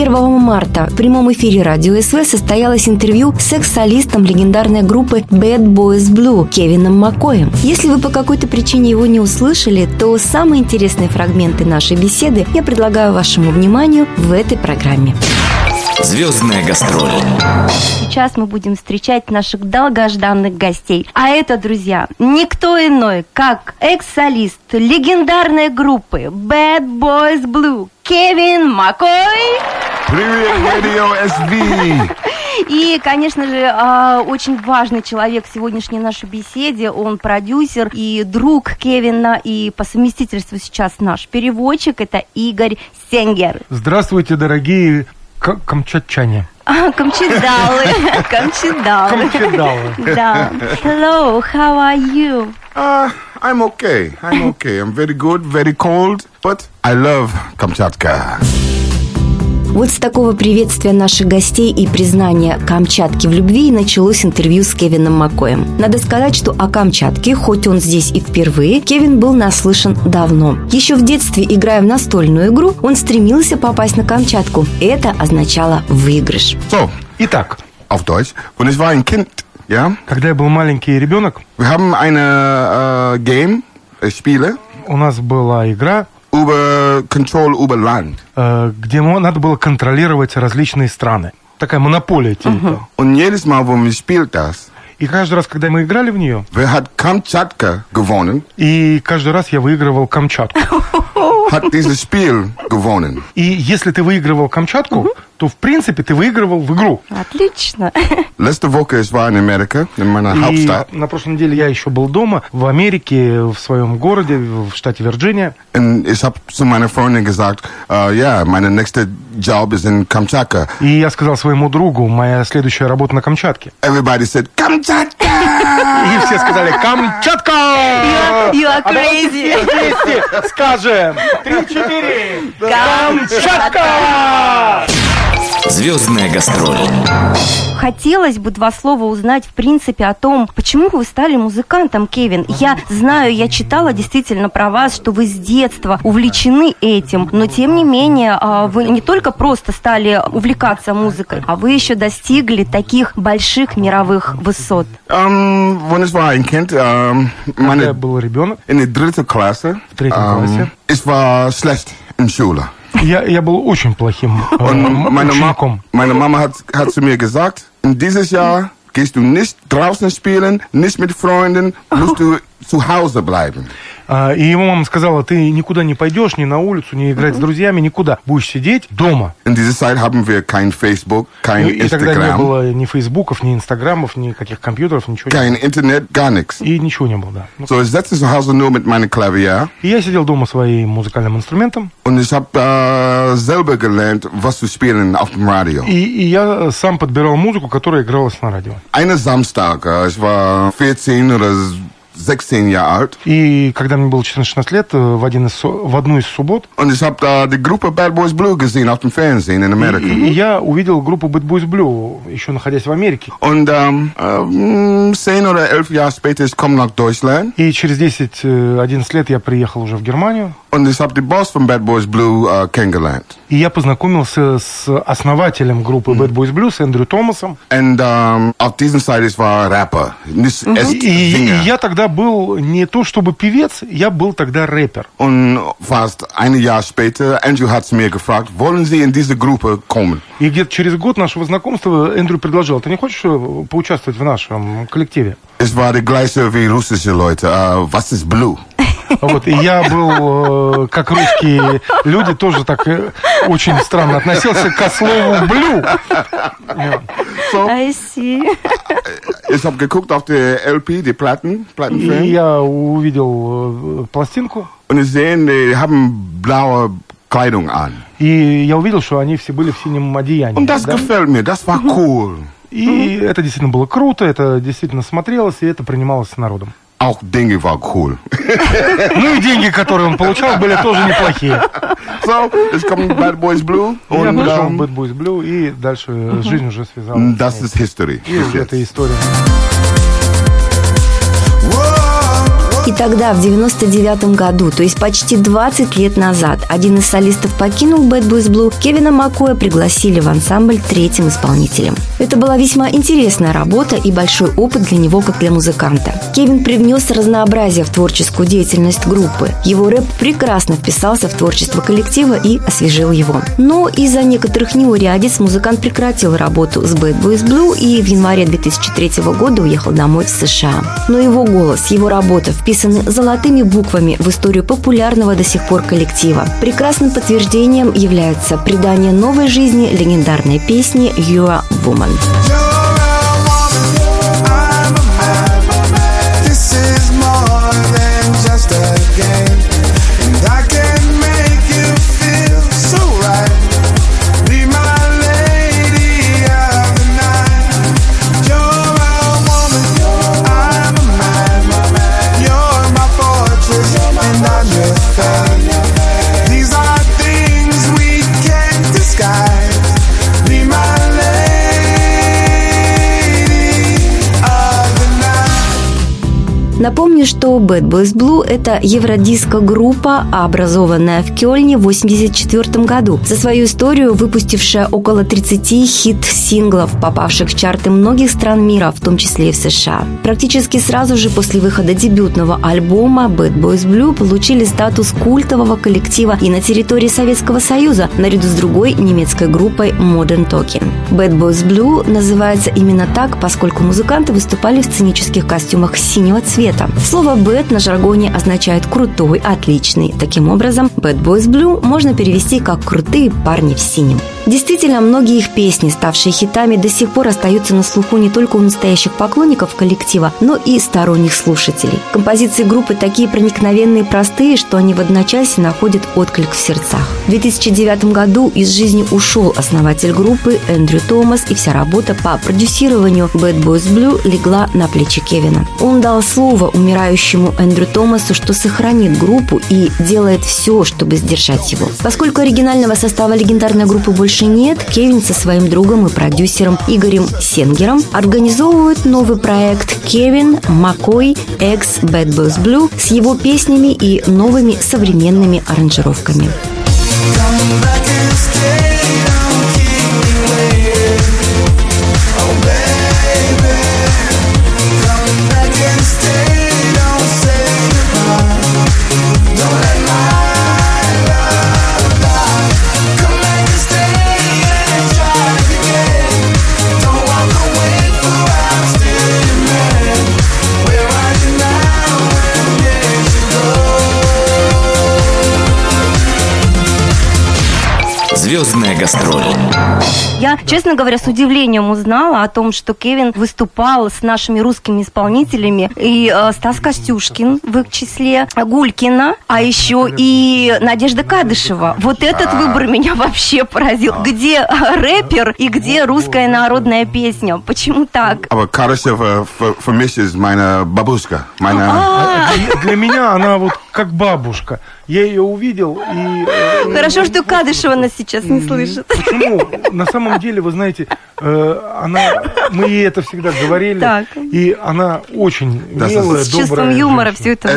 1 марта в прямом эфире радио СВ состоялось интервью с экс-солистом легендарной группы Bad Boys Blue Кевином Маккоем. Если вы по какой-то причине его не услышали, то самые интересные фрагменты нашей беседы я предлагаю вашему вниманию в этой программе. Звездная гастроль. Сейчас мы будем встречать наших долгожданных гостей. А это, друзья, никто иной, как экс-солист легендарной группы Bad Boys Blue Кевин Маккой. Привет, Радио СВ! И, конечно же, а, очень важный человек в сегодняшней нашей беседе. Он продюсер и друг Кевина, и по совместительству сейчас наш переводчик. Это Игорь Сенгер. Здравствуйте, дорогие к- камчатчане. А, Камчедалы. Камчедалы. Камчедалы. Да. Hello, how are you? Uh, I'm okay. I'm okay. I'm very good, very cold, but I love Kamchatka. Вот с такого приветствия наших гостей и признания Камчатки в любви и началось интервью с Кевином Маккоем. Надо сказать, что о Камчатке, хоть он здесь и впервые, Кевин был наслышан давно. Еще в детстве, играя в настольную игру, он стремился попасть на Камчатку. Это означало выигрыш. So, Итак, auf Deutsch. Und ich war ein Kind, ja. когда я был маленький ребенок, Wir haben eine äh, Game, äh, Spiele, у нас была игра, über Control über Land. э, где мо- надо было контролировать различные страны. Такая монополия типа. Und jedes Mal, wo man spielt das, И каждый раз, когда мы играли в нее, wer hat Kamchatka gewonnen, и каждый раз я выигрывал Камчатку. hat dieses Spiel gewonnen. И если ты выигрывал Камчатку, то в принципе ты выигрывал в игру. Отлично. Letzte Woche, ich war in Amerika, in meiner И на прошлой неделе я еще был дома, в Америке, в своем городе, в штате Вирджиния. Und ich habe zu meiner Freundin gesagt, äh, ja, meine nächste Job ist in Kamchatka. И я сказал своему другу, моя следующая работа на Камчатке. Everybody said, Kamchatka! И все сказали «Камчатка!» You are А crazy. вместе скажем «Три-четыре! Камчатка!» Звездная гастроль. Хотелось бы два слова узнать, в принципе, о том, почему вы стали музыкантом, Кевин. Я знаю, я читала действительно про вас, что вы с детства увлечены этим, но тем не менее а, вы не только просто стали увлекаться музыкой, а вы еще достигли таких больших мировых высот. Kind, ähm, Когда я был ребенок, В третьем ähm, классе. war schlecht in Schule. я, я был очень плохим э, Und meine, Ma учеником. meine Mama hat, hat zu mir gesagt, in dieses Jahr gehst du nicht draußen spielen, nicht mit Freunden, musst du zu Hause bleiben. И ему мама сказала, ты никуда не пойдешь, ни на улицу, ни играть с друзьями, никуда. Будешь сидеть дома. In dieser Zeit haben wir kein Facebook, kein И, и тогда не было ни фейсбуков, ни инстаграмов, никаких компьютеров, ничего не kein Internet, gar nichts. И ничего не было, да. Ну, So, ich sitze zu Hause nur mit meinem Klavier И я сидел дома своим музыкальным инструментом, und ich habe äh, selber gelernt, was zu spielen auf dem Radio. и, и я сам подбирал музыку, которая игралась на радио. Eines Samstag, äh, ich war 14 oder 16 Jahre alt И когда мне было 14-16 лет, э, в, один из, в одну из суббот, und ich habe äh, die Gruppe Bad Boys Blue gesehen auf dem Fernsehen in и, Amerika. и я увидел группу Bad Boys Blue, еще находясь в Америке. Und ähm, ähm, 10 oder 11 Jahre später, ich komme nach Deutschland И через 10-11 лет я приехал уже в Германию, und ich habe die Boss von Bad Boys Blue äh, kennengelernt. И я познакомился с основателем группы Bad Boys Blue, с Эндрю Томасом. Und ähm, auf dieser Zeit, ich war Rapper, nicht erst И, и я тогда был не то чтобы певец, я был тогда рэпер. Und fast ein Jahr später, Andrew hat mir gefragt, wollen Sie in diese Gruppe kommen? И где-то через год нашего знакомства Эндрю предложил, ты не хочешь э, поучаствовать в нашем коллективе? Ich war die gleiche wie russische Leute. Was ist Blue? Вот, и я был, э, как русские люди, тоже так э, очень странно относился к слову «блю». I see. Ich habe geguckt auf die LP, die Platten, И Plattenfilm. я увидел э, пластинку, Und ich sehe, die haben blaue Kleidung an. и я увидел, что они все были в синем одеянии. Und das да? gefällt mir, das war cool. И это действительно было круто, это действительно смотрелось, и это принималось народом. Auch Dinge war cool. Ну и деньги, которые он получал, были тоже неплохие. so, es kommt Bad Boys Blue Я und пошел в Bad Boys Blue, и дальше жизнь уже связала. das ist History. И это история. И тогда, в 99 году, то есть почти 20 лет назад, один из солистов покинул Bad Boys Blue, Кевина Маккоя пригласили в ансамбль третьим исполнителем. Это была весьма интересная работа и большой опыт для него, как для музыканта. Кевин привнес разнообразие в творческую деятельность группы. Его рэп прекрасно вписался в творчество коллектива и освежил его. Но из-за некоторых неурядиц музыкант прекратил работу с Bad Boys Blue и в январе 2003 года уехал домой в США. Но его голос, его работа вписаны золотыми буквами в историю популярного до сих пор коллектива. Прекрасным подтверждением является придание новой жизни легендарной песни «You are Woman». Напомню, что Bad Boys Blue – это евродиско-группа, образованная в Кёльне в 1984 году. За свою историю выпустившая около 30 хит-синглов, попавших в чарты многих стран мира, в том числе и в США. Практически сразу же после выхода дебютного альбома Bad Boys Blue получили статус культового коллектива и на территории Советского Союза, наряду с другой немецкой группой Modern Talking. Bad Boys Blue называется именно так, поскольку музыканты выступали в сценических костюмах синего цвета. Слово «bad» на жаргоне означает «крутой», «отличный». Таким образом, Bad Boys Blue можно перевести как «крутые парни в синем». Действительно, многие их песни, ставшие хитами, до сих пор остаются на слуху не только у настоящих поклонников коллектива, но и сторонних слушателей. Композиции группы такие проникновенные и простые, что они в одночасье находят отклик в сердцах. В 2009 году из жизни ушел основатель группы Эндрю Томас, и вся работа по продюсированию Bad Boys Blue легла на плечи Кевина. Он дал слово умирающему Эндрю Томасу, что сохранит группу и делает все, чтобы сдержать его. Поскольку оригинального состава легендарной группы больше нет, Кевин со своим другом и продюсером Игорем Сенгером организовывает новый проект Кевин Маккой X Bad Boys Blue с его песнями и новыми современными аранжировками. Come back Звездная гастроль. Я, честно говоря, с удивлением узнала о том, что Кевин выступал с нашими русскими исполнителями. И э, Стас Костюшкин в их числе, Гулькина, а еще и Надежда Кадышева. Вот этот выбор меня вообще поразил. Где э, рэпер и где русская народная песня? Почему так? Aber Karashev für, für mich ist meine Babuschka. Meine, А Для, для меня она вот как бабушка. Я ее увидел и... э, Хорошо, что Кадышева нас сейчас не слышит. Почему? На самом деле, вы знаете, э, она, мы ей это всегда говорили, Так. и она очень Да, милая, С чувством добрая юмора все это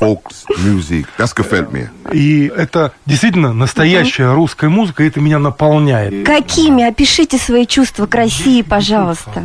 Volksmusik. Das gefällt mir. И это действительно настоящая русская музыка, и это меня наполняет. Какими? Опишите свои чувства к России, пожалуйста.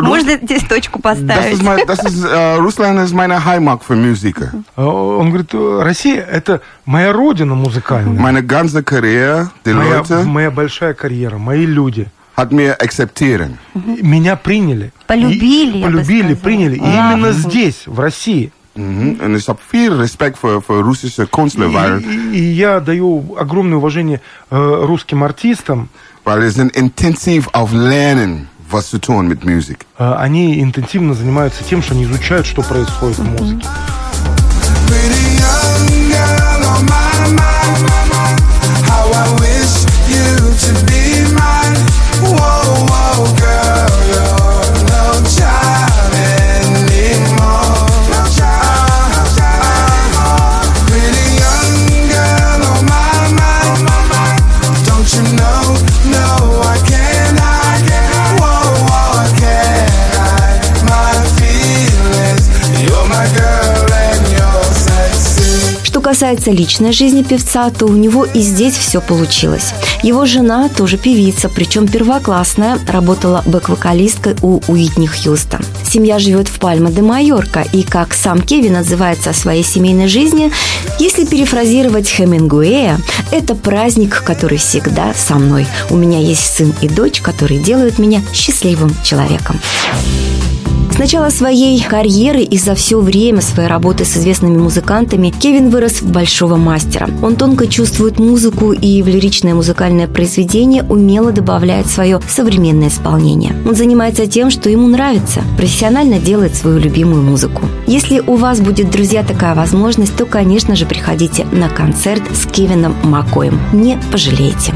Можно здесь точку поставить? ist mein, das ist, äh, Russland ist meine Heimat für Musiker. Он говорит, «Э, Россия – это моя родина музыкальная, Meine ganze Karriere, die моя, Leute, моя большая карьера, мои люди. hat mir akzeptieren. Меня приняли. Полюбили, И- полюбили, приняли. И именно здесь, в России. Und ich habe viel Respekt für, für russische Künstler, weil, И, и я даю огромное уважение э, русским артистам. weil die sind intensiv auf Lernen, was zu tun mit Musik. Э, Они интенсивно занимаются тем, что они изучают, что происходит в музыке. Касается личной жизни певца, то у него и здесь все получилось. Его жена тоже певица, причем первоклассная, работала бэк-вокалисткой у Уитни Хьюстон. Семья живет в Пальма де Майорка, и как сам Кевин отзывается о своей семейной жизни, если перефразировать Хемингуэя, это праздник, который всегда со мной. У меня есть сын и дочь, которые делают меня счастливым человеком. Начала своей карьеры и за все время своей работы с известными музыкантами Кевин вырос в большого мастера. Он тонко чувствует музыку и в лиричное музыкальное произведение умело добавляет свое современное исполнение. Он занимается тем, что ему нравится, профессионально делает свою любимую музыку. Если у вас будет, друзья, такая возможность, то, конечно же, приходите на концерт с Кевином Макоем. Не пожалеете.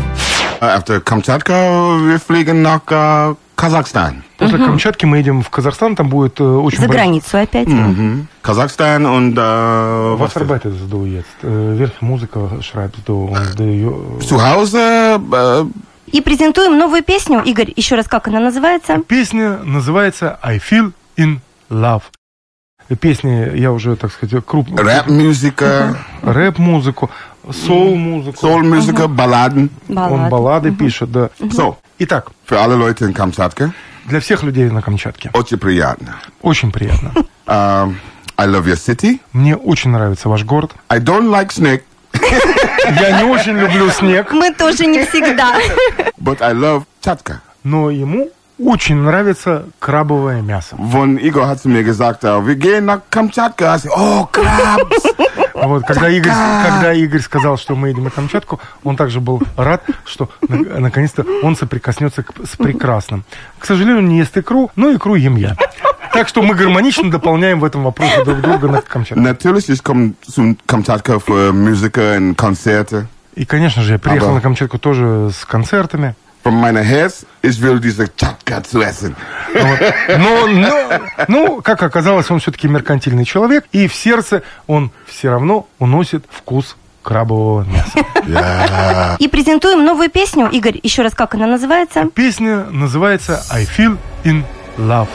After Kamchatka, we're fliegen nach uh, Kazakhstan. После Камчатки мы едем в Казахстан, там будет э, очень За большой- границу опять. Mhm. Kasachstan und uh, Was arbeitet du jetzt? Äh, welche Musiker schreibst du? Und, zu Hause И презентуем новую песню. Игорь, еще раз, как она называется? Песня называется I Feel in Love. Песни, я уже, так сказать, круп... Rap-Musiker, рэп-музыку, соул-музыку. Soul-Musiker, Balladen. Он баллады пишет, да. So, Итак, für alle Leute in Kamchatka, для всех людей на Камчатке. очень приятно. Очень приятно. Um, I love your city. Мне очень нравится ваш город. I don't like snake, Я не очень люблю снег, Мы тоже не всегда. but I love Chatka. но ему очень нравится крабовое мясо. Von Igor hat zu mir gesagt, wir gehen nach said, oh, crabs. А Вот, когда Игорь, когда Игорь сказал, что мы едем на Камчатку, он также был рад, что на- наконец-то он соприкоснется к- с прекрасным. К сожалению, не ест икру, но икру ем я. Так что мы гармонично дополняем в этом вопросе друг друга на Камчатке. Natürlich, zu Kamchatka für Musiker und Konzerte. И, конечно же, я приехал на Камчатку тоже с концертами. Von meiner Herz, ich will diese essen. Вот. Но, но- ну, как оказалось, он все-таки меркантильный человек, и в сердце он все равно уносит вкус крабового мяса. И презентуем новую песню. Игорь, еще раз, как она называется? Песня называется I Feel in Love.